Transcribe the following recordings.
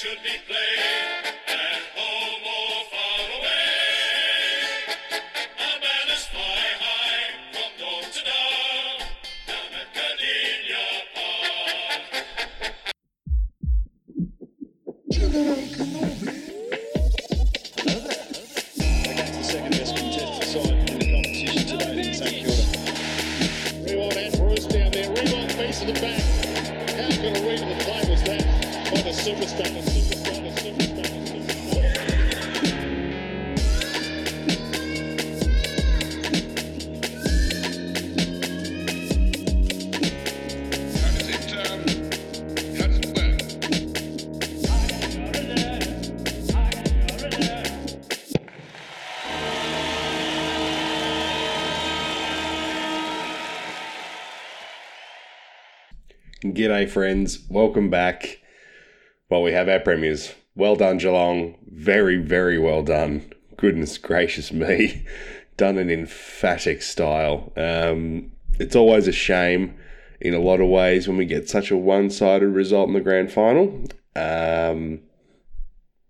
should be played, G'day, friends. Welcome back. Well, we have our premiers. Well done, Geelong. Very, very well done. Goodness gracious me. Done in emphatic style. Um, it's always a shame in a lot of ways when we get such a one sided result in the grand final. Um,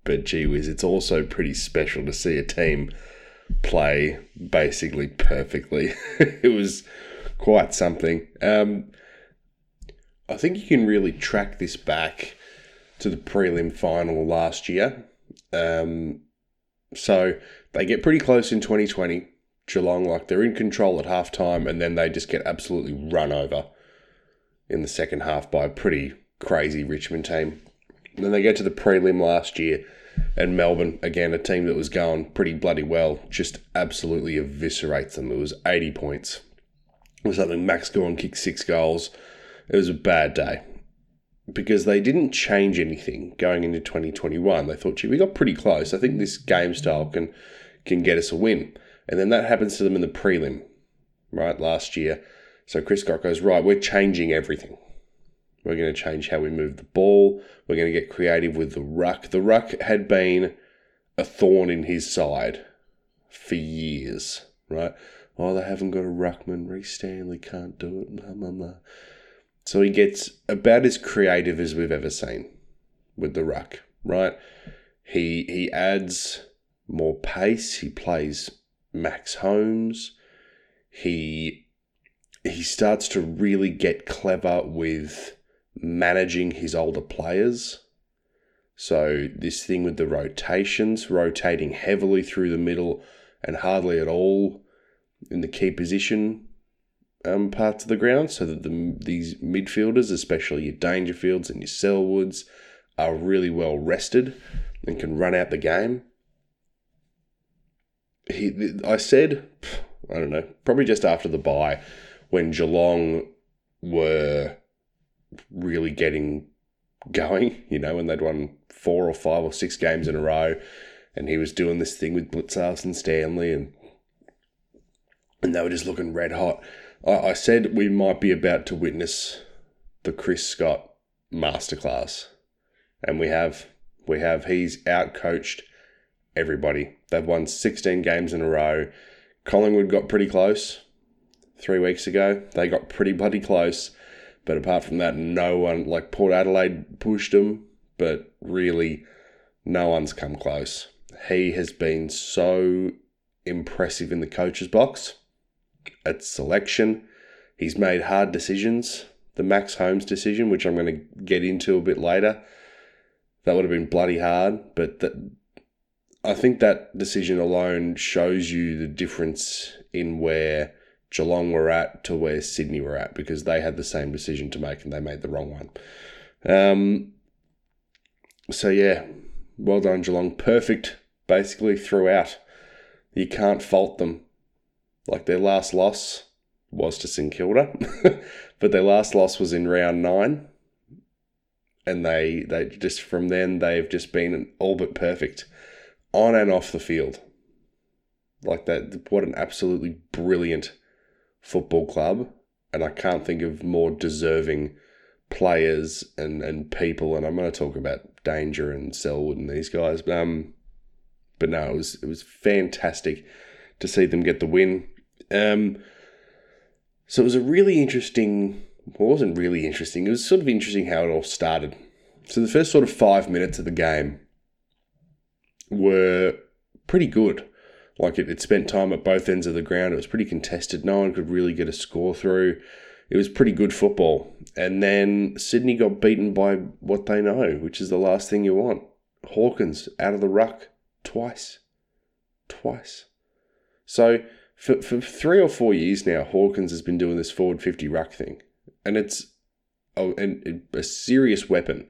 but gee whiz, it's also pretty special to see a team play basically perfectly. it was quite something. Um, I think you can really track this back to the prelim final last year. Um, so they get pretty close in 2020. Geelong, like they're in control at half time, and then they just get absolutely run over in the second half by a pretty crazy Richmond team. And then they get to the prelim last year, and Melbourne, again, a team that was going pretty bloody well, just absolutely eviscerates them. It was 80 points. It was something Max Gawn kicked six goals. It was a bad day because they didn't change anything going into 2021. They thought, gee, we got pretty close. I think this game style can can get us a win. And then that happens to them in the prelim, right, last year. So Chris Scott goes, right, we're changing everything. We're going to change how we move the ball. We're going to get creative with the ruck. The ruck had been a thorn in his side for years, right? Oh, they haven't got a ruckman. Rhys Stanley can't do it. Blah, blah, blah. So he gets about as creative as we've ever seen with the ruck, right? He he adds more pace. He plays Max Holmes. He he starts to really get clever with managing his older players. So this thing with the rotations, rotating heavily through the middle and hardly at all in the key position um, parts of the ground, so that the these midfielders, especially your Dangerfields and your Selwoods, are really well rested and can run out the game. He, I said, I don't know, probably just after the bye, when Geelong were really getting going, you know, when they'd won four or five or six games in a row, and he was doing this thing with Blicavs and Stanley, and and they were just looking red hot. I, I said we might be about to witness the Chris Scott masterclass, and we have. We have. He's outcoached everybody. They've won 16 games in a row. Collingwood got pretty close three weeks ago. They got pretty bloody close. But apart from that, no one, like Port Adelaide pushed them, but really, no one's come close. He has been so impressive in the coach's box at selection. He's made hard decisions. The Max Holmes decision, which I'm going to get into a bit later, that would have been bloody hard. But that, I think that decision alone shows you the difference in where Geelong were at to where Sydney were at because they had the same decision to make and they made the wrong one. Um, so yeah, well done Geelong. Perfect basically throughout. You can't fault them. Like their last loss was to St Kilda, but their last loss was in round nine, and they they just from then they've just been all but perfect on and off the field. Like that, what an absolutely brilliant football club, and I can't think of more deserving players and, and people. And I'm going to talk about Danger and Selwood and these guys. But, um, but no, it was it was fantastic to see them get the win. Um, So it was a really interesting. Well, it wasn't really interesting. It was sort of interesting how it all started. So the first sort of five minutes of the game were pretty good. Like it, it spent time at both ends of the ground. It was pretty contested. No one could really get a score through. It was pretty good football. And then Sydney got beaten by what they know, which is the last thing you want. Hawkins out of the ruck twice. Twice. So for, for three or four years now, Hawkins has been doing this forward 50 ruck thing. And it's a, a serious weapon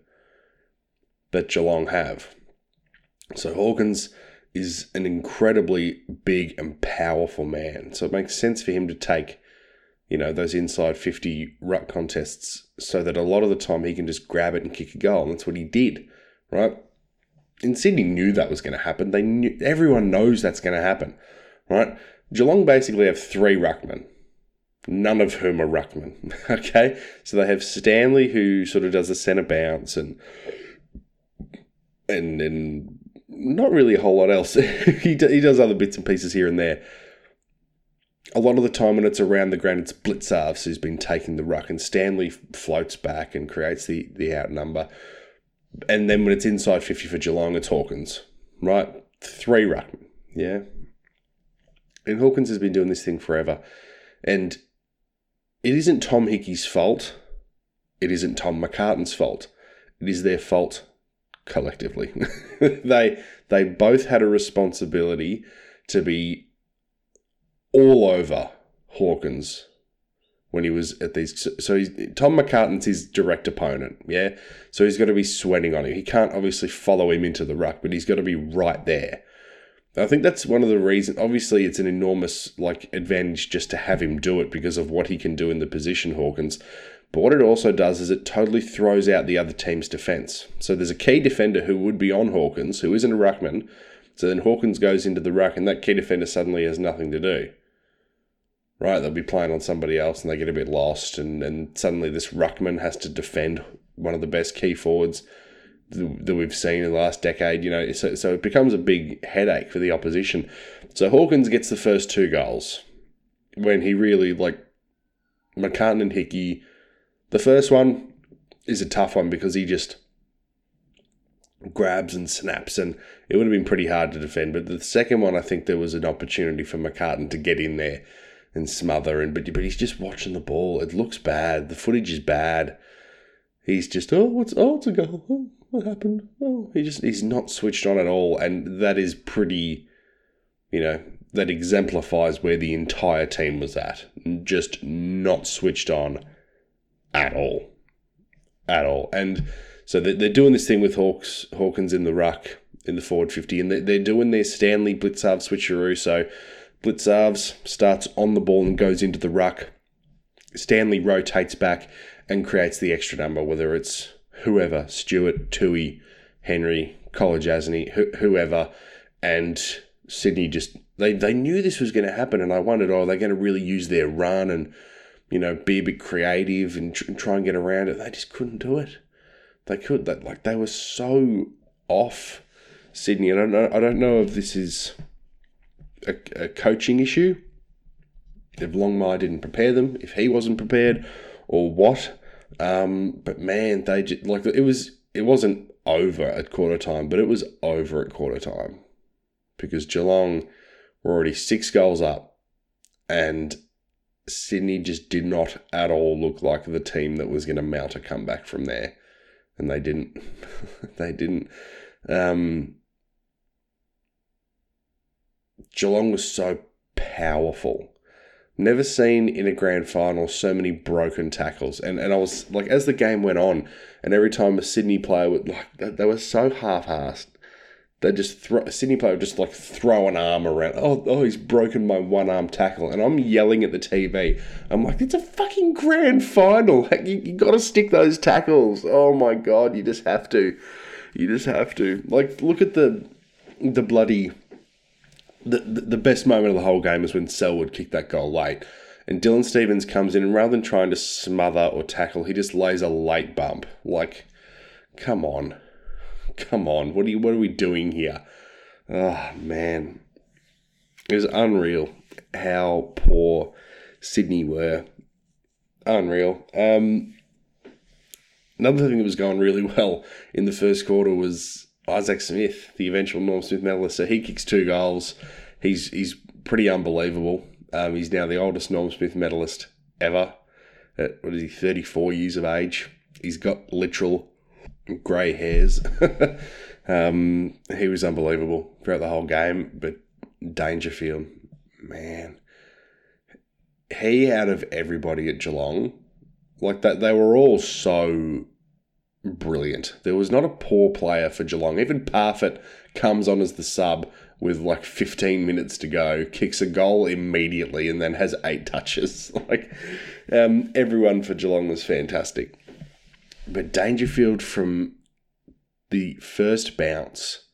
that Geelong have. So Hawkins is an incredibly big and powerful man. So it makes sense for him to take, you know, those inside 50 ruck contests so that a lot of the time he can just grab it and kick a goal. And that's what he did, right? And Sydney knew that was going to happen. They knew everyone knows that's going to happen, right? Geelong basically have three ruckmen, none of whom are ruckmen. Okay, so they have Stanley who sort of does the centre bounce and and and not really a whole lot else. he do, he does other bits and pieces here and there. A lot of the time when it's around the ground, it's Blicavs who's been taking the ruck, and Stanley floats back and creates the the outnumber. And then when it's inside fifty for Geelong, it's Hawkins, right? Three ruckmen, yeah. And Hawkins has been doing this thing forever, and it isn't Tom Hickey's fault. It isn't Tom McCartin's fault. It is their fault collectively. they they both had a responsibility to be all over Hawkins when he was at these. So he's, Tom McCartin's his direct opponent, yeah. So he's got to be sweating on him. He can't obviously follow him into the ruck, but he's got to be right there. I think that's one of the reasons. Obviously, it's an enormous like advantage just to have him do it because of what he can do in the position, Hawkins. But what it also does is it totally throws out the other team's defence. So there's a key defender who would be on Hawkins, who isn't a ruckman. So then Hawkins goes into the ruck, and that key defender suddenly has nothing to do. Right? They'll be playing on somebody else, and they get a bit lost, and, and suddenly this ruckman has to defend one of the best key forwards that we've seen in the last decade. You know, so, so it becomes a big headache for the opposition. So Hawkins gets the first two goals when he really like McCartin and Hickey the first one is a tough one because he just grabs and snaps, and it would have been pretty hard to defend. But the second one, I think there was an opportunity for McCartin to get in there and smother, and but but he's just watching the ball. It looks bad. The footage is bad. He's just oh, what's oh, it's a goal. What happened? Oh, he just he's not switched on at all, and that is pretty, you know, that exemplifies where the entire team was at. Just not switched on at all, at all. And so they're doing this thing with Hawks Hawkins in the ruck in the forward fifty, and they're doing their Stanley Blicavs switcheroo. So Blicavs starts on the ball and goes into the ruck. Stanley rotates back and creates the extra number, whether it's whoever, Stewart, Tuohy, Henry, Kolodjashnij, wh- whoever, and Sydney just they, they knew this was going to happen, and I wondered, oh, are they going to really use their run and you know, be a bit creative and, tr- try and get around it. They just couldn't do it. They could. That like they were so off Sydney. and I don't know. I don't know if this is a, a coaching issue. If Longmire didn't prepare them, if he wasn't prepared, or what. Um, but man, they just like it was. It wasn't over at quarter time, but it was over at quarter time because Geelong were already six goals up, and Sydney just did not at all look like the team that was going to mount a comeback from there, and they didn't. they didn't. Um, Geelong was so powerful. Never seen in a grand final so many broken tackles, and and I was like, as the game went on, and every time a Sydney player would like, they were so half-assed they just throw Sydney player would just like throw an arm around. Oh, oh, he's broken my one arm tackle, and I'm yelling at the TV. I'm like, it's a fucking grand final. Like, you, you got to stick those tackles. Oh my god, you just have to. You just have to. Like, look at the the bloody. The, the, best moment of the whole game is when Selwood kicked that goal late. And Dylan Stephens comes in, and rather than trying to smother or tackle, he just lays a late bump. Like, come on. Come on, what are you, what are we doing here? Oh man, it was unreal how poor Sydney were. unreal. Um, another thing that was going really well in the first quarter was Isaac Smith, the eventual Norm Smith medalist. So he kicks two goals. He's he's pretty unbelievable. Um, he's now the oldest Norm Smith medalist ever. At what is he? Thirty four years of age. He's got literal grey hairs. um, he was unbelievable throughout the whole game. But Dangerfield, man, he out of everybody at Geelong, like that, they were all so brilliant. There was not a poor player for Geelong. Even Parfitt comes on as the sub with like 15 minutes to go, kicks a goal immediately, and then has eight touches. like um, everyone for Geelong was fantastic. But Dangerfield from the first bounce,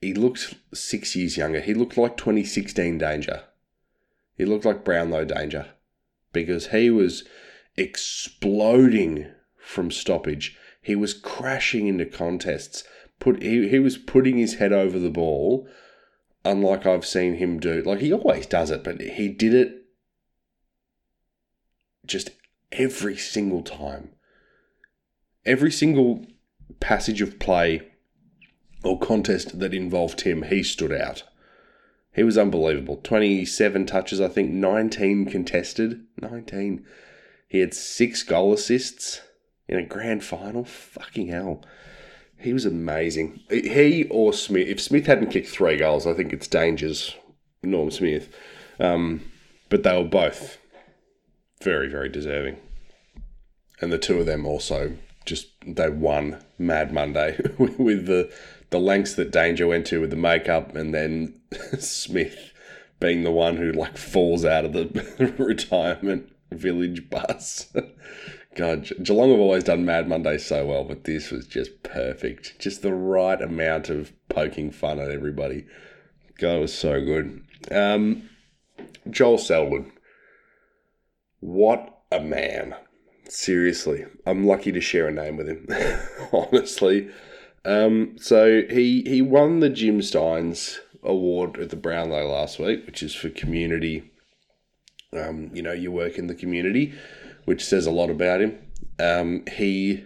he looked six years younger. He looked like 2016 Danger. He looked like Brownlow Danger because he was exploding from stoppage. He was crashing into contests. Put he, he was putting his head over the ball, unlike I've seen him do. Like he always does it, but he did it just every single time. Every single passage of play or contest that involved him, he stood out. He was unbelievable. 27 touches, I think, 19 contested. 19. He had six goal assists in a grand final. Fucking hell. He was amazing. He or Smith, if Smith hadn't kicked three goals, I think it's Dangers, Norm Smith. Um, but they were both very, very deserving. And the two of them also just, they won Mad Monday with the, the lengths that Danger went to with the makeup and then Smith being the one who like falls out of the retirement village bus. God, Geelong have always done Mad Monday so well, but this was just perfect. Just the right amount of poking fun at everybody. God, it was so good. Um, Joel Selwood. What a man. Seriously. I'm lucky to share a name with him, honestly. Um, so he, he won the Jim Stynes Award at the Brownlow last week, which is for community. Um, you know, you work in the community which says a lot about him. Um, he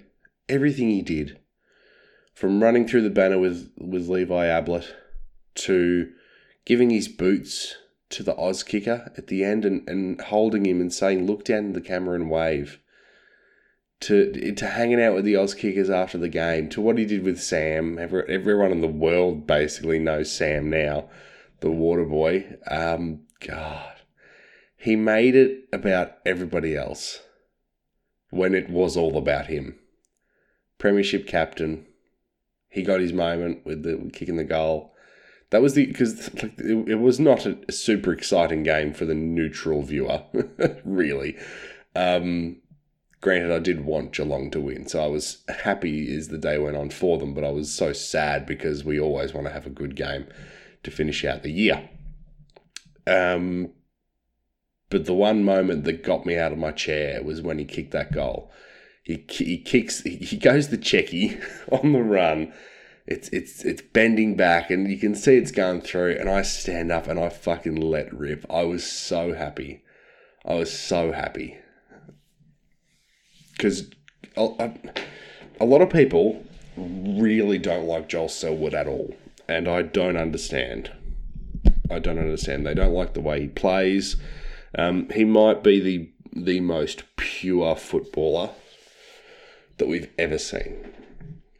everything he did, from running through the banner with with Levi Ablett to giving his boots to the Auskicker at the end and, and holding him and saying, "Look down the camera and wave." To, to hanging out with the Auskickers after the game, to what he did with Sam. Every, everyone in the world basically knows Sam now, the water boy. Um, God, he made it about everybody else when it was all about him. Premiership captain, he got his moment with the kicking the goal. That was the because like, it, it, was not a, super exciting game for the neutral viewer, really. Um, granted, I did want Geelong to win, so I was happy as the day went on for them. But I was so sad because we always want to have a good game to finish out the year. Um, but the one moment that got me out of my chair was when he kicked that goal. He, he kicks, he goes the checky on the run. It's it's it's bending back, and you can see it's going through. And I stand up and I fucking let rip. I was so happy. I was so happy because a, a lot of people really don't like Joel Selwood at all, and I don't understand. I don't understand. They don't like the way he plays. Um, he might be the the most pure footballer that we've ever seen.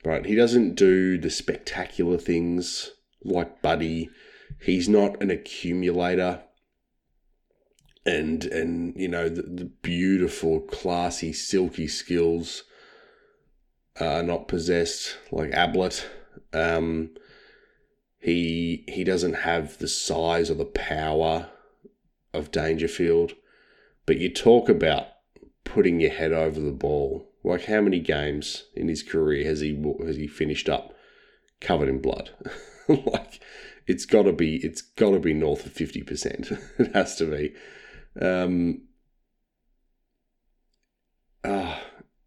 Right? He doesn't do the spectacular things like Buddy. He's not an accumulator. And and you know the, the beautiful, classy, silky skills are not possessed like Ablett. Um, he he doesn't have the size or the power of Dangerfield, but you talk about putting your head over the ball. Like how many games in his career has he has he finished up covered in blood? like it's got to be it's got to be north of fifty percent. it has to be. Um, uh,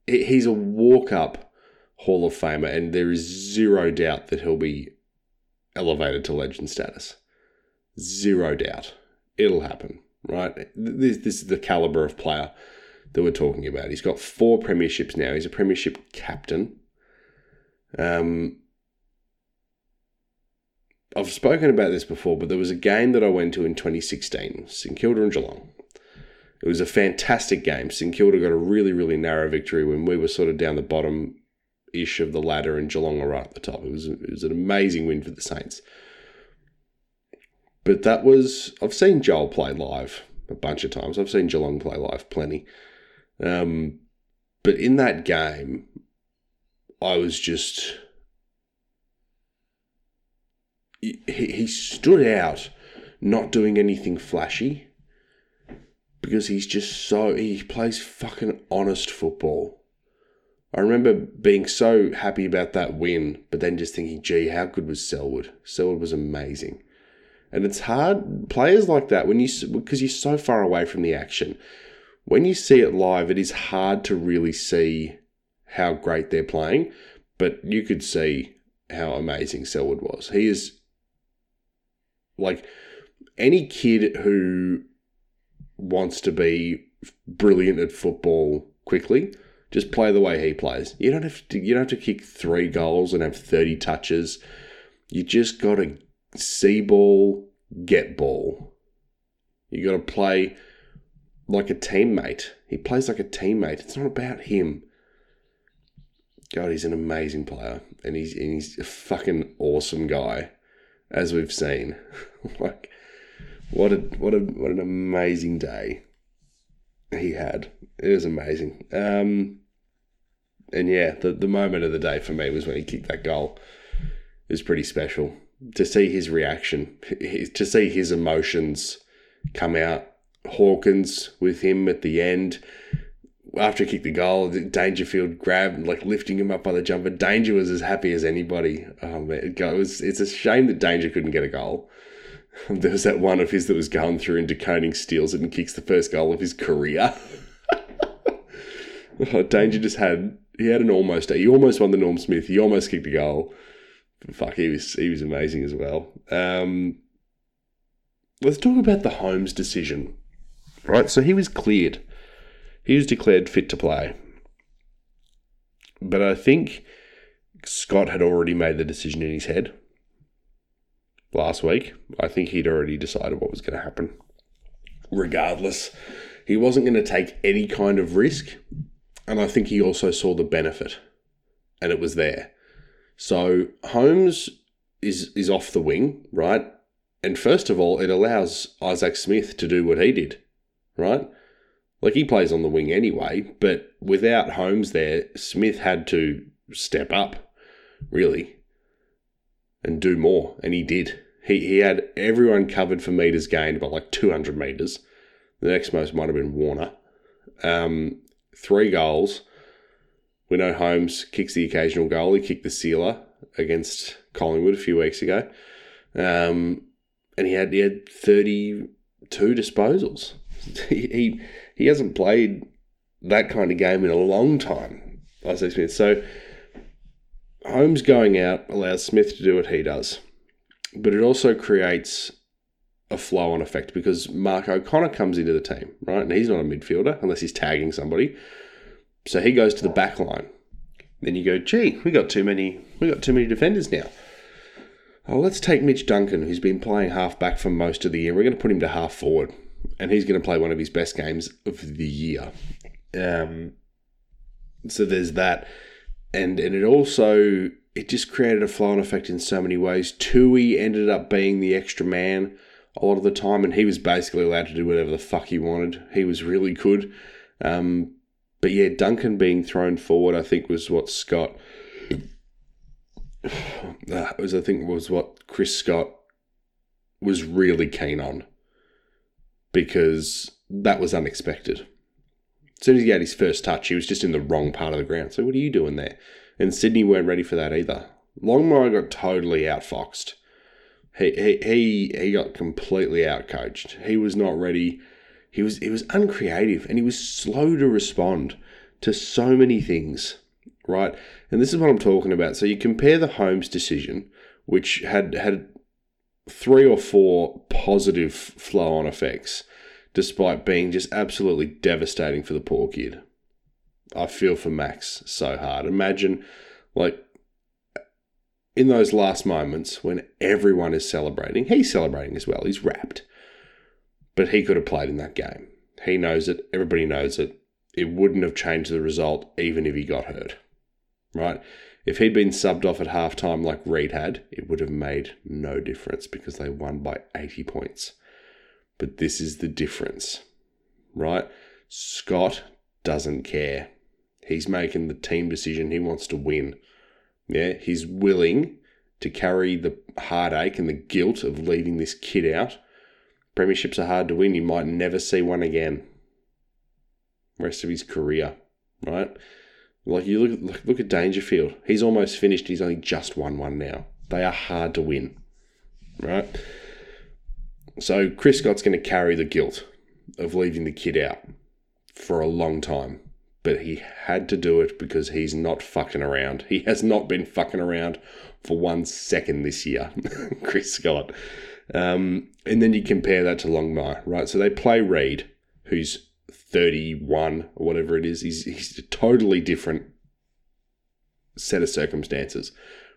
he's a walk up Hall of Famer, and there is zero doubt that he'll be elevated to legend status. Zero doubt it'll happen, right? This, this is the caliber of player that we're talking about. He's got four premierships now. He's a premiership captain. Um, I've spoken about this before, but there was a game that I went to in 2016, St Kilda and Geelong. It was a fantastic game. St Kilda got a really, really narrow victory when we were sort of down the bottom ish of the ladder and Geelong were right at the top. It was it was an amazing win for the Saints. But that was I've seen Joel play live a bunch of times. I've seen Geelong play live plenty. Um, but in that game, I was just he, he stood out not doing anything flashy because he's just so he plays fucking honest football. I remember being so happy about that win, but then just thinking, gee, how good was Selwood? Selwood was amazing. And it's hard, players like that, when you because you're so far away from the action, when you see it live, it is hard to really see how great they're playing, but you could see how amazing Selwood was. He is like any kid who wants to be brilliant at football quickly, just play the way he plays. You don't have to you don't have to kick three goals and have 30 touches. You just got to see ball, get ball. You got to play like a teammate. He plays like a teammate. It's not about him. God, he's an amazing player, and he's and he's a fucking awesome guy, as we've seen. like, what a what a what an amazing day he had. It was amazing. Um, and yeah, the the moment of the day for me was when he kicked that goal. It was pretty special to see his reaction, to see his emotions come out. Hawkins with him at the end after he kicked the goal, Dangerfield grabbed, like lifting him up by the jumper. Danger was as happy as anybody. Man, it was, it's a shame that Danger couldn't get a goal. There was that one of his that was going through and De Koning steals it and kicks the first goal of his career. oh, Danger just had he had an almost he almost won the Norm Smith. He almost kicked a goal. Fuck, he was he was amazing as well. Um, let's talk about the Holmes decision. Right, so he was cleared he was declared fit to play. But I think Scott had already made the decision in his head last week. I think he'd already decided what was going to happen. Regardless, he wasn't going to take any kind of risk. And I think he also saw the benefit, and it was there. So Holmes is is off the wing, right? And first of all, it allows Isaac Smith to do what he did, right? Like he plays on the wing anyway, but without Holmes there, Smith had to step up, really, and do more, and he did. He he had everyone covered for meters gained by like 200 meters. The next most might have been Warner. Um, three goals. We know Holmes kicks the occasional goal. He kicked the sealer against Collingwood a few weeks ago, um, and he had he had 32 disposals. he, he he hasn't played that kind of game in a long time, Isaac Smith. So Holmes going out allows Smith to do what he does, but it also creates a flow on effect because Mark O'Connor comes into the team, right? And he's not a midfielder unless he's tagging somebody. So he goes to the back line. Then you go, gee, we got too many we got too many defenders now. Oh, let's take Mitch Duncan, who's been playing half back for most of the year. We're going to put him to half forward and he's going to play one of his best games of the year. Um, so there's that, and and it also it just created a flow-on effect in so many ways. Tuohy ended up being the extra man a lot of the time, and he was basically allowed to do whatever the fuck he wanted. He was really good. Um, but yeah, Duncan being thrown forward, I think, was what Scott. Was I think was what Chris Scott was really keen on because that was unexpected. As soon as he had his first touch, he was just in the wrong part of the ground. So what are you doing there? And Sydney weren't ready for that either. Longmire got totally outfoxed. He he he he got completely outcoached. He was not ready. He was he was uncreative and he was slow to respond to so many things. Right? And this is what I'm talking about. So you compare the Holmes decision, which had had three or four positive flow on effects despite being just absolutely devastating for the poor kid. I feel for Max so hard. Imagine, like, in those last moments when everyone is celebrating, he's celebrating as well. He's wrapped. But he could have played in that game. He knows it. Everybody knows it. It wouldn't have changed the result even if he got hurt. Right? If he'd been subbed off at halftime like Reid had, it would have made no difference because they won by 80 points. But this is the difference. Right? Scott doesn't care. He's making the team decision. He wants to win. Yeah, he's willing to carry the heartache and the guilt of leaving this kid out. Premierships are hard to win. You might never see one again. Rest of his career, right? Like you look, look, look at Dangerfield. He's almost finished. He's only just won one now. They are hard to win, right? So Chris Scott's going to carry the guilt of leaving the kid out for a long time but he had to do it because he's not fucking around. He has not been fucking around for one second this year, Chris Scott. Um, and then you compare that to Longmire, right? So they play Reid, who's 31 or whatever it is. He's, he's a totally different set of circumstances,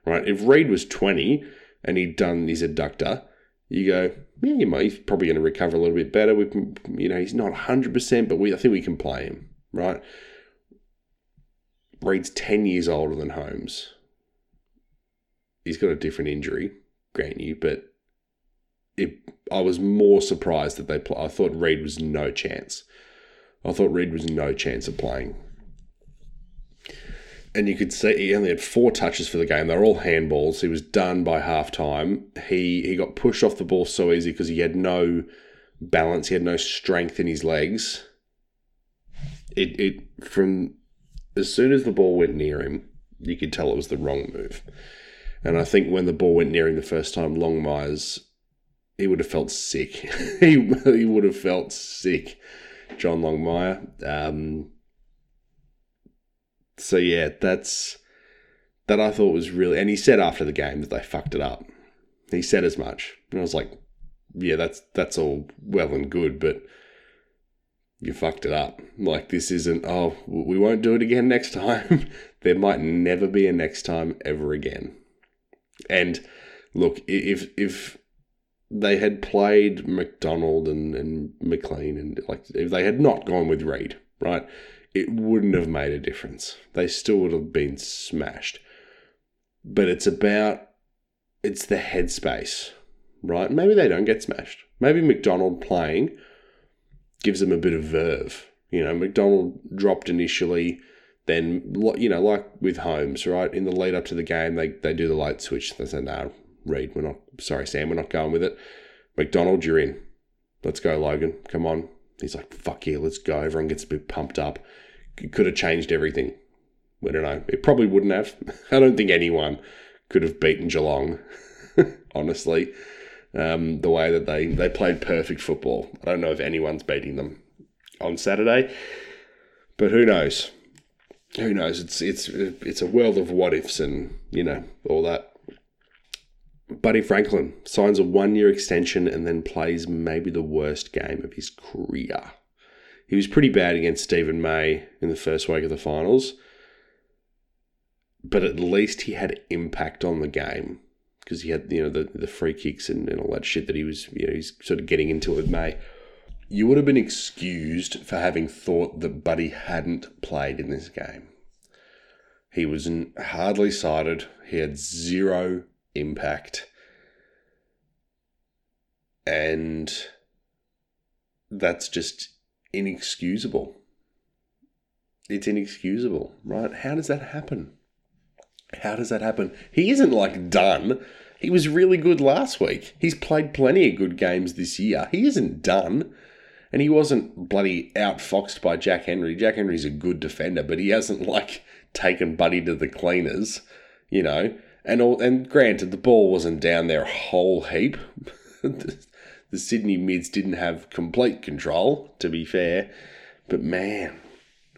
right? If Reid was 20 and he'd done his adductor, you go, yeah, you might, he's probably going to recover a little bit better. We you know, he's not 100%, but we, I think we can play him, right? Reid's 10 years older than Holmes. He's got a different injury, grant you, but it, I was more surprised that they play. I thought Reid was no chance. I thought Reid was no chance of playing. And you could see he only had four touches for the game. They were all handballs. He was done by half time. He he got pushed off the ball so easy because he had no balance. He had no strength in his legs. It it from as soon as the ball went near him, you could tell it was the wrong move. And I think when the ball went near him the first time, Longmire's he would have felt sick. he he would have felt sick, John Longmire. Um, so yeah, that's that I thought was really. And he said after the game that they fucked it up. He said as much, and I was like, yeah, that's that's all well and good, but you fucked it up. Like this isn't, oh, we won't do it again next time. there might never be a next time ever again. And look, if if they had played McDonald and, and McLean and like if they had not gone with Reid, right, it wouldn't have made a difference. They still would have been smashed. But it's about it's the headspace, right? Maybe they don't get smashed. Maybe McDonald playing gives them a bit of verve. You know, McDonald dropped initially, then you know, like with Holmes, right? In the lead up to the game, they they do the light switch. They say, "No, Reid, we're not. Sorry, Sam, we're not going with it." McDonald, you're in. Let's go, Logan. Come on. He's like, "Fuck yeah, let's go." Everyone gets a bit pumped up. It could have changed everything. I don't know. It probably wouldn't have. I don't think anyone could have beaten Geelong, honestly um, the way that they, they played perfect football. I don't know if anyone's beating them on Saturday, but who knows? Who knows? It's it's it's a world of what ifs and you know all that. Buddy Franklin signs a one year extension and then plays maybe the worst game of his career. He was pretty bad against Steven May in the first week of the finals, but at least he had impact on the game because he had you know the the free kicks and, and all that shit that he was you know he's sort of getting into with May. You would have been excused for having thought that Buddy hadn't played in this game. He was hardly sighted. He had zero impact, and that's just inexcusable. It's inexcusable, right? How does that happen? How does that happen? He isn't like done. He was really good last week. He's played plenty of good games this year. He isn't done. And he wasn't bloody outfoxed by Jack Henry. Jack Henry's a good defender, but he hasn't like taken Buddy to the cleaners, you know. And all, and granted, the ball wasn't down there a whole heap. the, the Sydney mids didn't have complete control, to be fair. But man,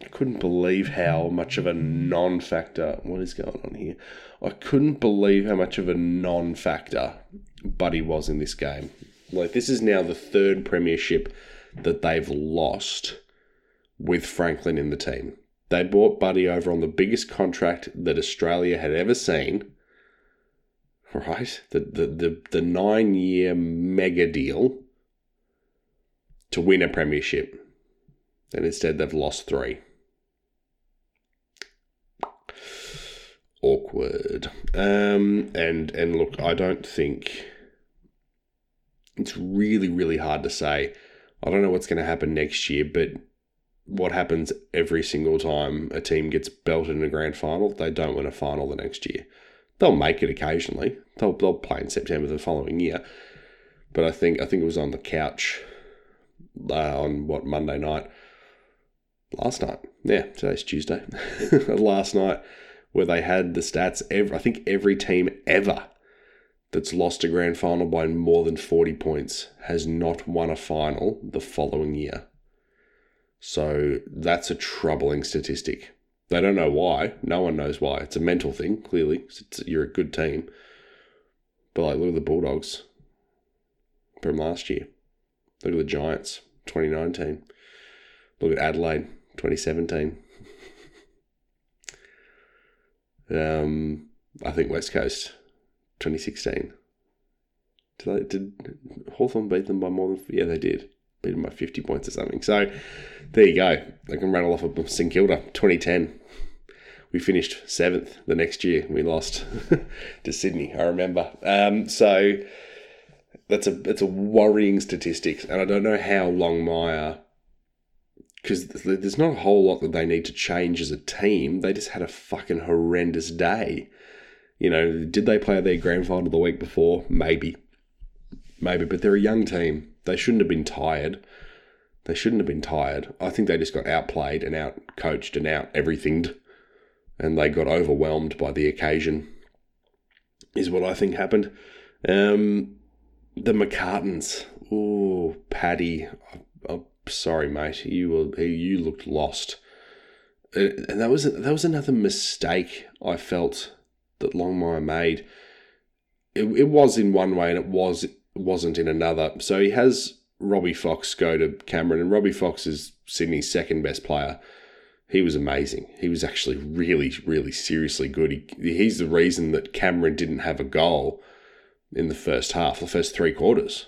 I couldn't believe how much of a non factor. What is going on here? I couldn't believe how much of a non factor Buddy was in this game. Like, this is now the third premiership that they've lost with Franklin in the team. They bought Buddy over on the biggest contract that Australia had ever seen. Right? The the the, the nine year mega deal to win a premiership. And instead they've lost three. Awkward. Um and and look, I don't think it's really, really hard to say. I don't know what's going to happen next year, but what happens every single time a team gets belted in a grand final, they don't win a final the next year. They'll make it occasionally. They'll they'll play in September the following year. But I think I think it was on the couch uh, on what Monday night, last night. Yeah, today's Tuesday. last night where they had the stats. Every, I think every team ever that's lost a grand final by more than 40 points has not won a final the following year. So that's a troubling statistic. They don't know why. No one knows why. It's a mental thing, clearly. It's, you're a good team. But like, look at the Bulldogs from last year. Look at the Giants, 2019. Look at Adelaide, 2017. um, I think West Coast, 2016. Did, they, did Hawthorn beat them by more than... Yeah, they did. Beat by 50 points or something. So, there you go. I can rattle off of St Kilda, 2010. We finished seventh the next year. We lost to Sydney, I remember. Um, so, that's a that's a worrying statistics, and I don't know how Longmire because there's not a whole lot that they need to change as a team. They just had a fucking horrendous day. You know, did they play their grand final the week before? Maybe, maybe, but they're a young team. They shouldn't have been tired. They shouldn't have been tired. I think they just got outplayed and out coached and out everythinged, and they got overwhelmed by the occasion. Is what I think happened. Um, the McCartins. Oh, Paddy. I'm sorry, mate. You were you looked lost, and that was that was another mistake I felt that Longmire made. It, it was in one way, and it was wasn't in another. So he has Robbie Fox go to Cameron, and Robbie Fox is Sydney's second best player. He was amazing. He was actually really, really seriously good. He, he's the reason that Cameron didn't have a goal in the first half, the first three quarters.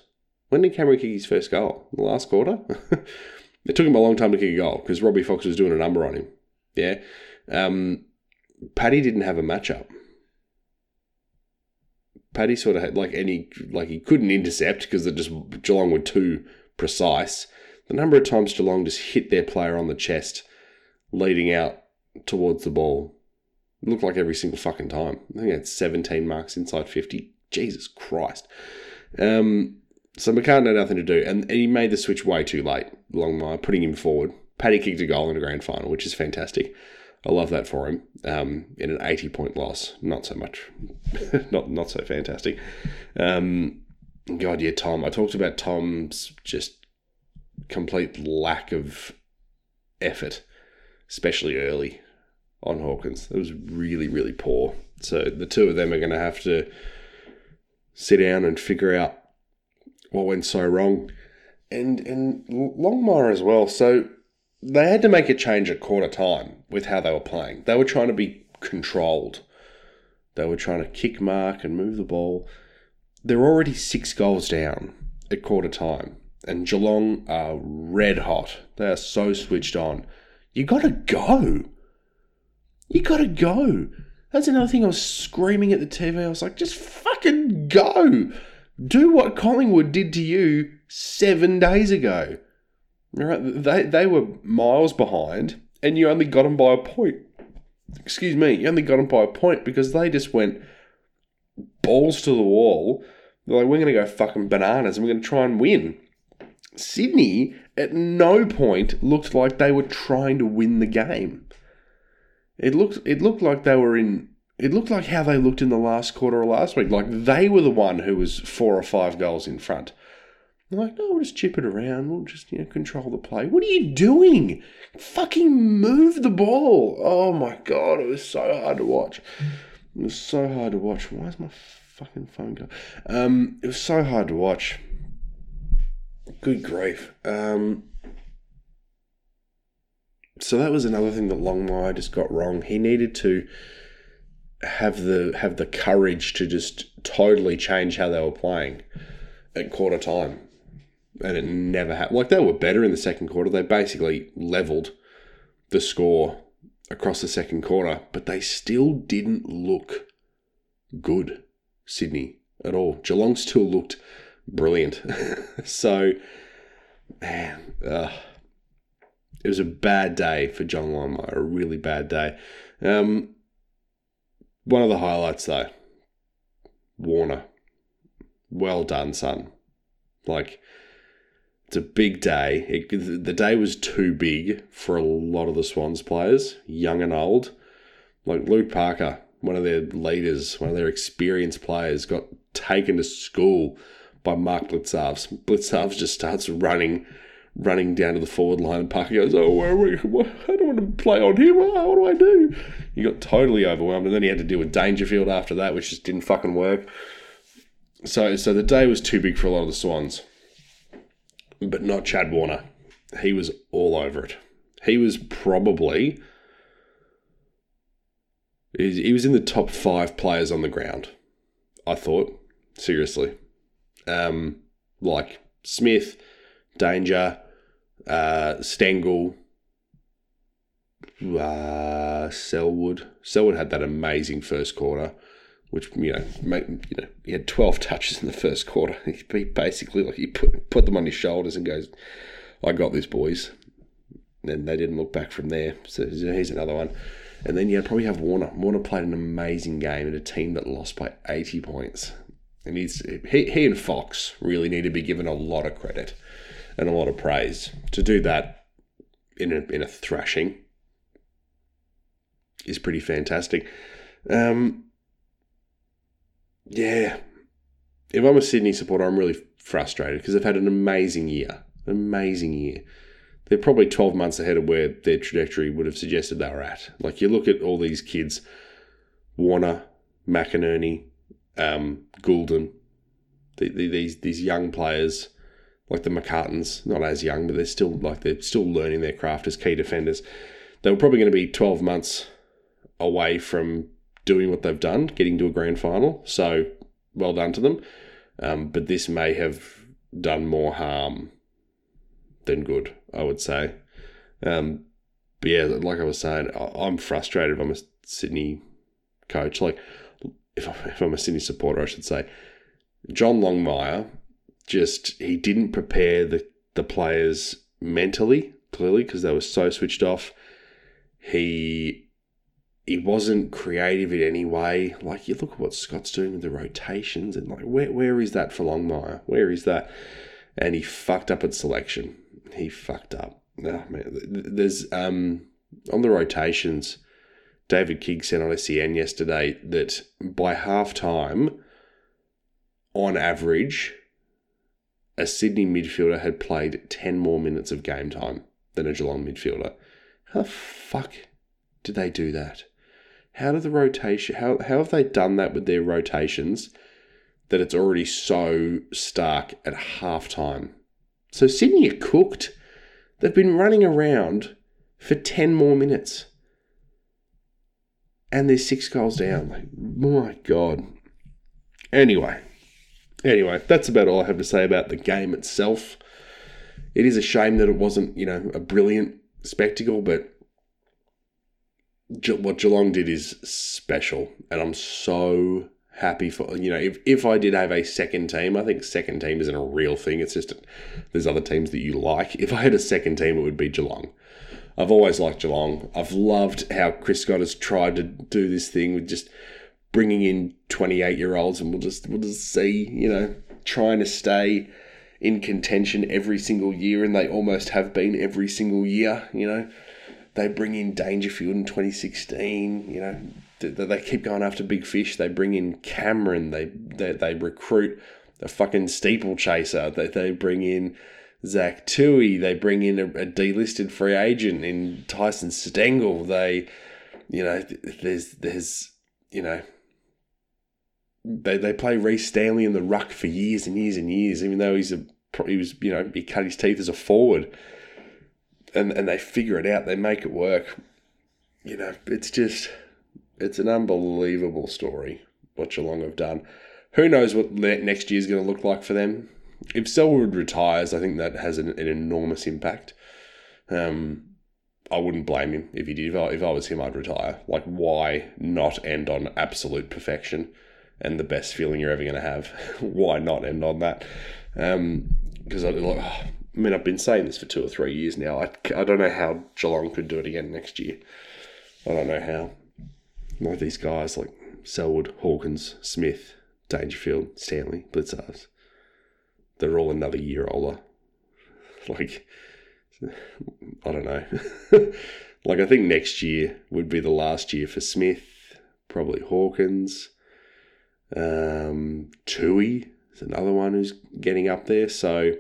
When did Cameron kick his first goal? The last quarter? it took him a long time to kick a goal because Robbie Fox was doing a number on him. Yeah. Um, Paddy didn't have a matchup. Paddy sort of had like any like he couldn't intercept because just Geelong were too precise. The number of times Geelong just hit their player on the chest, leading out towards the ball, looked like every single fucking time. I think it's 17 marks inside 50. Jesus Christ. Um, so McCartin had nothing to do, and, and he made the switch way too late. Longmire putting him forward. Paddy kicked a goal in the grand final, which is fantastic. I love that for him. Um, in an 80 point loss, not so much, not not so fantastic. Um, God, yeah, Tom. I talked about Tom's just complete lack of effort, especially early on Hawkins. It was really, really poor. So the two of them are going to have to sit down and figure out what went so wrong, and and Longmire as well. So they had to make a change at quarter time with how they were playing. They were trying to be controlled. They were trying to kick mark and move the ball. They're already six goals down at quarter time, and Geelong are red hot. They are so switched on. You got to go. You got to go. That's another thing I was screaming at the TV. I was like, just fucking go. Do what Collingwood did to you seven days ago. They, they were miles behind, and you only got them by a point. Excuse me, you only got them by a point because they just went balls to the wall. They're like, we're going to go fucking bananas and we're going to try and win. Sydney at no point looked like they were trying to win the game. It looked it looked like they were in it looked like how they looked in the last quarter of last week. Like they were the one who was four or five goals in front. They're like, no, we'll just chip it around. We'll just, you know, control the play. What are you doing? Fucking move the ball. Oh my God. It was so hard to watch. It was so hard to watch. Why is my fucking phone going? Um, it was so hard to watch. Good grief. Um, so that was another thing that Longmire just got wrong. He needed to have the have the courage to just totally change how they were playing at quarter time, and it never happened. Like they were better in the second quarter. They basically leveled the score across the second quarter, but they still didn't look good. Sydney at all. Geelong still looked brilliant. so, man, uh, it was a bad day for John Longmire, a really bad day. Um, one of the highlights, though, Warner. Well done, son. Like, it's a big day. It, the day was too big for a lot of the Swans players, young and old. Like Luke Parker, one of their leaders, one of their experienced players, got taken to school by Mark Blicavs. Blicavs just starts running, running down to the forward line, and Parker goes, "Oh, where, are we? I don't want to play on him. What do I do?" He got totally overwhelmed, and then he had to deal with Dangerfield after that, which just didn't fucking work. So, so the day was too big for a lot of the Swans, but not Chad Warner. He was all over it. He was probably he was in the top five players on the ground. I thought seriously, um, like Smith, Danger, uh, Stengel, uh, Selwood. Selwood had that amazing first quarter, which you know, make, you know, he had twelve touches in the first quarter. He basically like he put put them on his shoulders and goes, "I got this, boys." And they didn't look back from there. So here's another one. And then you probably have Warner. Warner played an amazing game in a team that lost by 80 points. And he's, he, he and Fox really need to be given a lot of credit and a lot of praise. To do that in a, in a thrashing is pretty fantastic. Um, yeah. If I'm a Sydney supporter, I'm really frustrated because they've had an amazing year. Amazing year they're probably 12 months ahead of where their trajectory would have suggested they were at. Like you look at all these kids Warner, McInerney, um, Gulden, the, the, these these young players like the McCartins, not as young, but they're still like they're still learning their craft as key defenders. They were probably going to be 12 months away from doing what they've done, getting to a grand final. So well done to them. Um, but this may have done more harm than good, I would say. Um, but yeah, like I was saying, I'm frustrated if I'm a Sydney coach. Like, if, if I'm a Sydney supporter, I should say. John Longmire just, he didn't prepare the, the players mentally, clearly, because they were so switched off. He he wasn't creative in any way. Like you look at what Scott's doing with the rotations and like where where is that for Longmire? Where is that? And he fucked up at selection he fucked up. Oh, man. There's um on the rotations. David King said on SEN yesterday that by half time, on average, a Sydney midfielder had played 10 more minutes of game time than a Geelong midfielder. How the fuck did they do that? How did the rotation, how, how have they done that with their rotations that it's already so stark at half time? So Sydney are cooked. They've been running around for 10 more minutes. And they're six goals down. Like, my God. Anyway, anyway, that's about all I have to say about the game itself. It is a shame that it wasn't, you know, a brilliant spectacle, but what Geelong did is special. And I'm so happy for you know if, if I did have a second team, I think second team isn't a real thing. It's just there's other teams that you like. If I had a second team, it would be Geelong. I've always liked Geelong. I've loved how Chris Scott has tried to do this thing with just bringing in 28 year olds, and we'll just we'll just see you know trying to stay in contention every single year, and they almost have been every single year. You know, they bring in Dangerfield in 2016. You know, they keep going after big fish. They bring in Cameron. They they, they recruit a fucking steeplechaser. They they bring in Zach Tuohy. They bring in a, a delisted free agent in Tyson Stengel. They, you know, there's there's you know. They, they play Rhys Stanley in the ruck for years and years and years, even though he's a he was, you know, he cut his teeth as a forward, and and they figure it out. They make it work. You know, it's just it's an unbelievable story what Geelong have done. Who knows what next year's going to look like for them? If Selwood retires, I think that has an, an enormous impact. Um, I wouldn't blame him if he did. If I, if I was him, I'd retire. Like, why not end on absolute perfection and the best feeling you're ever going to have? why not end on that? Because I, like, I mean, I've been saying this for two or three years now. I, I don't know how Geelong could do it again next year. I don't know how. Like these guys like Selwood, Hawkins, Smith, Dangerfield, Stanley, Blicavs. They're all another year older. Like, I don't know. like, I think next year would be the last year for Smith, probably Hawkins. Um, Tuohy is another one who's getting up there. So,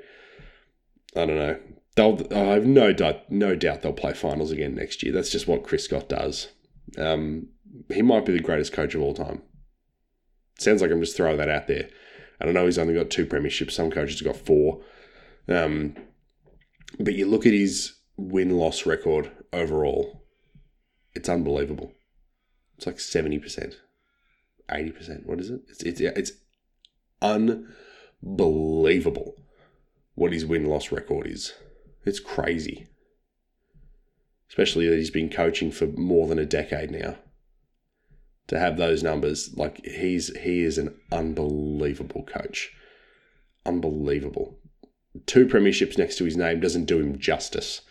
I don't know. They'll, I have no doubt, no doubt they'll play finals again next year. That's just what Chris Scott does. Um, he might be the greatest coach of all time. Sounds like I'm just throwing that out there. I don't know. He's only got two premierships. Some coaches have got four. Um, but you look at his win loss record overall, it's unbelievable. It's like 70%, 80%. What is it? It's, it's, it's unbelievable what his win loss record is. It's crazy. Especially that he's been coaching for more than a decade now. To have those numbers, like he's he is an unbelievable coach. Unbelievable. Two premierships next to his name doesn't do him justice,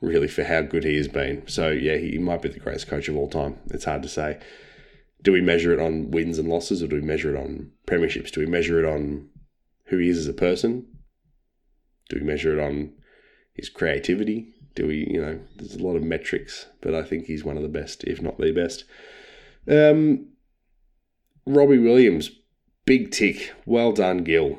really, for how good he has been. So yeah, he might be the greatest coach of all time. It's hard to say. Do we measure it on wins and losses, or do we measure it on premierships? Do we measure it on who he is as a person? Do we measure it on his creativity? Do we, you know, there's a lot of metrics, but I think he's one of the best, if not the best. Um, Robbie Williams, big tick. Well done, Gil.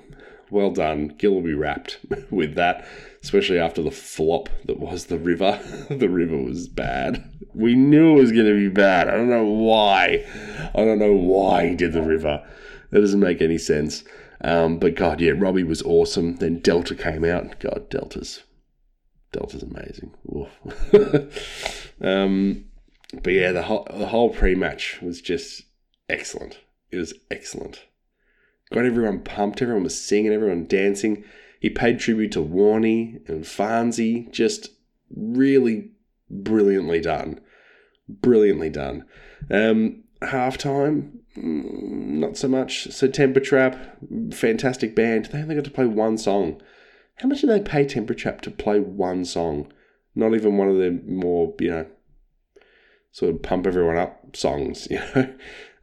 Well done. Gil will be rapt with that, especially after the flop that was the river. the river was bad. We knew it was going to be bad. I don't know why. I don't know why he did the river. That doesn't make any sense. Um, but God, yeah, Robbie was awesome. Then Delta came out. God, Delta's Delta's amazing. um, but yeah, the whole the whole pre-match was just excellent. It was excellent. Got everyone pumped. Everyone was singing. Everyone dancing. He paid tribute to Warney and Farnsey. Just really brilliantly done. Brilliantly done. Um, halftime, not so much. So Temper Trap, fantastic band. They only got to play one song. How much did they pay Temper Trap to play one song? Not even one of the more, you know, sort of pump everyone up songs, you know.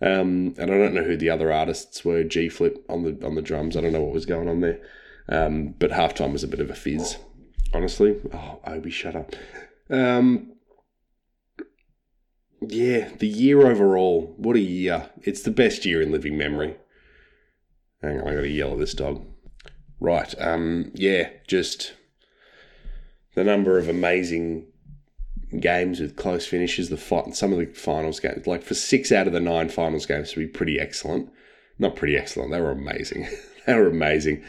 Um, and I don't know who the other artists were. G Flip on the on the drums. I don't know what was going on there. Um, but halftime was a bit of a fizz, honestly. Oh, Obi, shut up. Um, yeah, the year overall. What a year! It's the best year in living memory. Hang on, I got to yell at this dog. Right. Um. Yeah. Just the number of amazing games with close finishes. The fi- some of the finals games, like for six out of the nine finals games, to be pretty excellent. Not pretty excellent. They were amazing. they were amazing.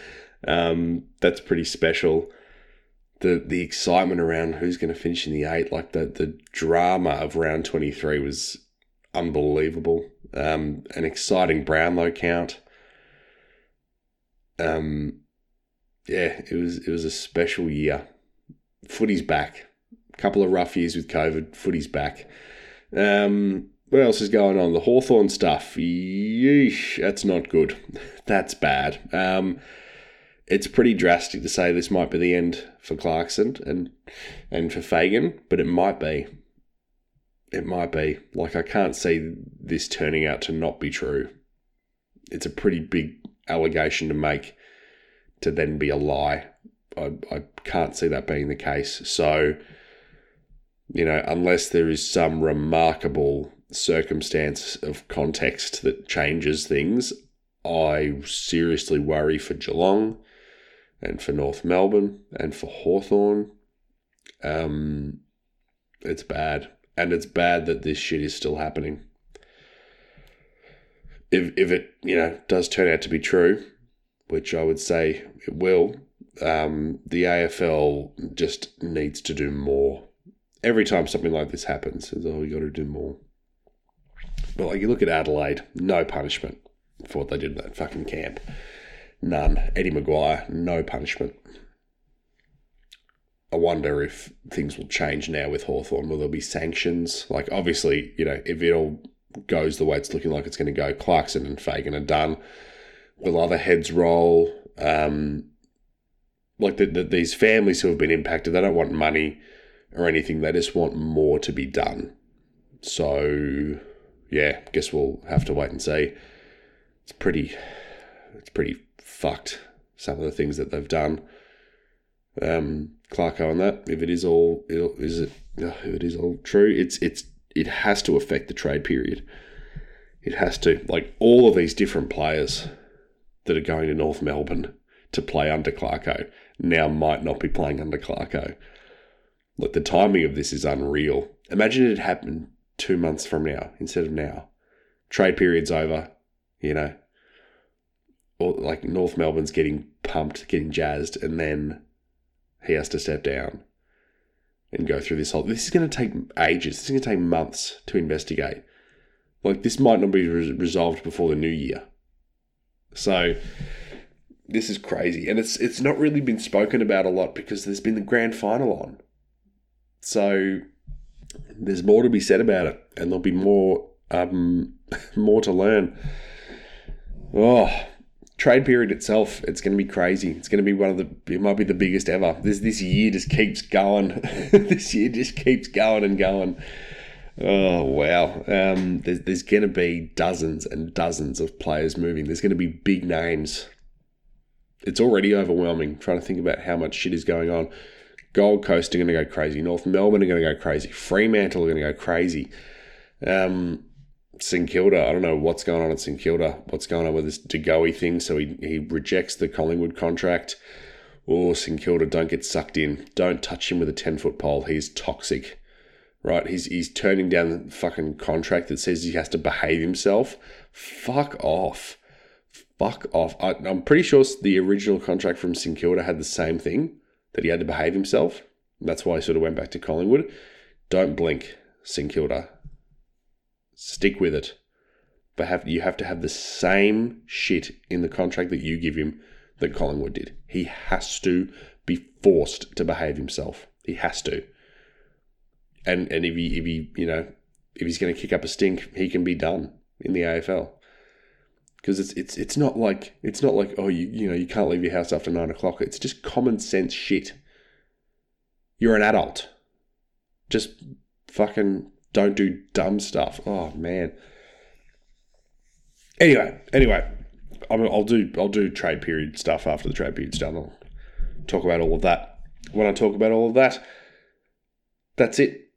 Um. That's pretty special. The the excitement around who's going to finish in the eight, like the the drama of round twenty three was unbelievable. Um. An exciting Brownlow count. Um yeah, it was it was a special year. Footy's back. A couple of rough years with COVID. Footy's back. Um, what else is going on? The Hawthorn stuff. Yeesh, that's not good. That's bad. Um, it's pretty drastic to say this might be the end for Clarkson and and for Fagan, but it might be. It might be. Like I can't see this turning out to not be true. It's a pretty big allegation to make to then be a lie. I, I can't see that being the case. So, you know, unless there is some remarkable circumstance of context that changes things, I seriously worry for Geelong and for North Melbourne and for Hawthorn. Um, it's bad. And it's bad that this shit is still happening. If, if it, you know, does turn out to be true, which I would say it will, Um, the AFL just needs to do more. Every time something like this happens, it's, oh, we got to do more. But like you look at Adelaide, no punishment for what they did in that fucking camp. None. Eddie McGuire, no punishment. I wonder if things will change now with Hawthorn. Will there be sanctions? Like, obviously, you know, if it all goes the way it's looking like it's going to go, Clarkson and Fagan are done. Will other heads roll? Um, like, the, the, these families who have been impacted, they don't want money or anything. They just want more to be done. So, yeah, guess we'll have to wait and see. It's pretty, it's pretty fucked. Some of the things that they've done. Um, Clarko on that. If it is all, is it? If it is all true, it's it's it has to affect the trade period. It has to. Like all of these different players that are going to North Melbourne to play under Clarko now might not be playing under Clarko. Like the timing of this is unreal. Imagine it happened two months from now instead of now. Trade period's over, you know. Like North Melbourne's getting pumped, getting jazzed, and then he has to step down and go through this whole. This is going to take ages. This is going to take months to investigate. Like this might not be re- resolved before the new year. So this is crazy, and it's it's not really been spoken about a lot because there's been the grand final on. So there's more to be said about it, and there'll be more um, more to learn. Oh, trade period itself, it's going to be crazy. It's going to be one of the, it might be the biggest ever. This this year just keeps going. this year just keeps going and going. Oh wow! Um, there's there's going to be dozens and dozens of players moving. There's going to be big names. It's already overwhelming trying to think about how much shit is going on. Gold Coast are going to go crazy. North Melbourne are going to go crazy. Fremantle are going to go crazy. Um, St Kilda. I don't know what's going on at St Kilda. What's going on with this DeGoey thing? So he, he rejects the Collingwood contract. Oh, St Kilda, don't get sucked in. Don't touch him with a 10 foot pole. He's toxic. Right? He's, he's turning down the fucking contract that says he has to behave himself. Fuck off. Fuck off. I, I'm pretty sure the original contract from St Kilda had the same thing that he had to behave himself. That's why he sort of went back to Collingwood. Don't blink, St Kilda stick with it. But have you have to have the same shit in the contract that you give him that Collingwood did. He has to be forced to behave himself. He has to. And and if he if he you know if he's going to kick up a stink, he can be done in the AFL. Because it's it's it's not like it's not like oh you you know you can't leave your house after nine o'clock. It's just common sense shit. You're an adult. Just fucking don't do dumb stuff. Oh man. Anyway, anyway, I'll do I'll do trade period stuff after the trade period's done. I'll talk about all of that. When I talk about all of that, that's it.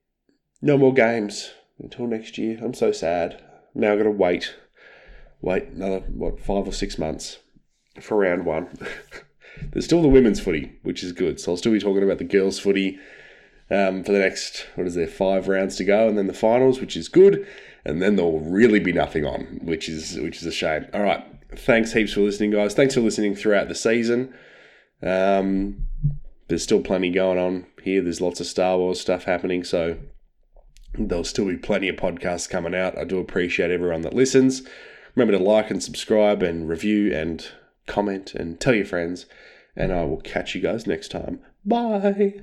No more games until next year. I'm so sad. Now I've got to wait, wait another what five or six months for round one. There's still the women's footy, which is good. So I'll still be talking about the girls' footy um, for the next, what is there, five rounds to go, and then the finals, which is good. And then there'll really be nothing on, which is which is a shame. All right, thanks heaps for listening, guys. Thanks for listening throughout the season. Um, there's still plenty going on here. There's lots of Star Wars stuff happening, so there'll still be plenty of podcasts coming out. I do appreciate everyone that listens. Remember to like and subscribe and review and comment and tell your friends. And I will catch you guys next time. Bye.